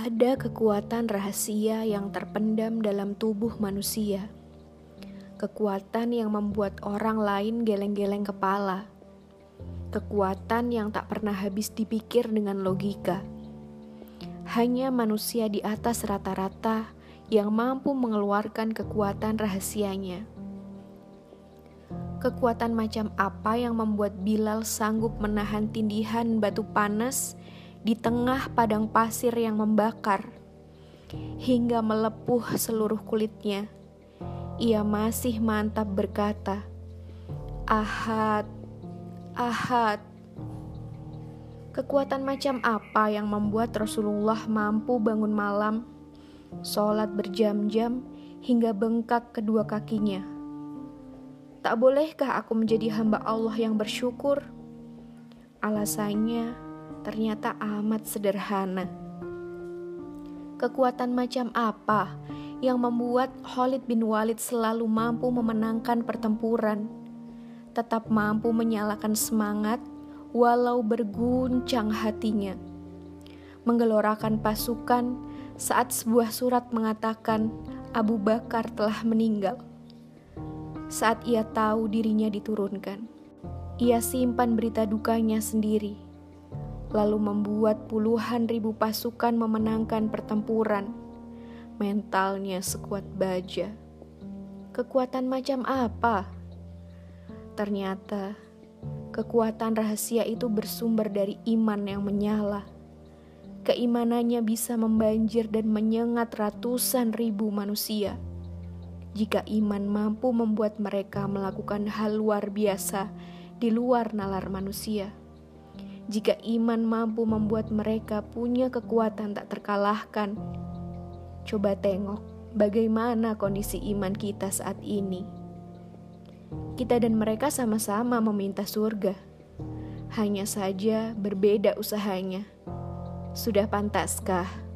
Ada kekuatan rahasia yang terpendam dalam tubuh manusia. Kekuatan yang membuat orang lain geleng-geleng kepala. Kekuatan yang tak pernah habis dipikir dengan logika. Hanya manusia di atas rata-rata yang mampu mengeluarkan kekuatan rahasianya. Kekuatan macam apa yang membuat Bilal sanggup menahan tindihan batu panas di tengah padang pasir yang membakar hingga melepuh seluruh kulitnya. Ia masih mantap berkata, "Ahad, Ahad." Kekuatan macam apa yang membuat Rasulullah mampu bangun malam, sholat berjam-jam hingga bengkak kedua kakinya? Tak bolehkah aku menjadi hamba Allah yang bersyukur? Alasannya, ternyata amat sederhana. Kekuatan macam apa yang membuat Khalid bin Walid selalu mampu memenangkan pertempuran, tetap mampu menyalakan semangat walau berguncang hatinya, menggelorakan pasukan saat sebuah surat mengatakan Abu Bakar telah meninggal. Saat ia tahu dirinya diturunkan, ia simpan berita dukanya sendiri lalu membuat puluhan ribu pasukan memenangkan pertempuran. Mentalnya sekuat baja. Kekuatan macam apa? Ternyata kekuatan rahasia itu bersumber dari iman yang menyala. Keimanannya bisa membanjir dan menyengat ratusan ribu manusia. Jika iman mampu membuat mereka melakukan hal luar biasa di luar nalar manusia jika iman mampu membuat mereka punya kekuatan tak terkalahkan. Coba tengok bagaimana kondisi iman kita saat ini. Kita dan mereka sama-sama meminta surga, hanya saja berbeda usahanya. Sudah pantaskah?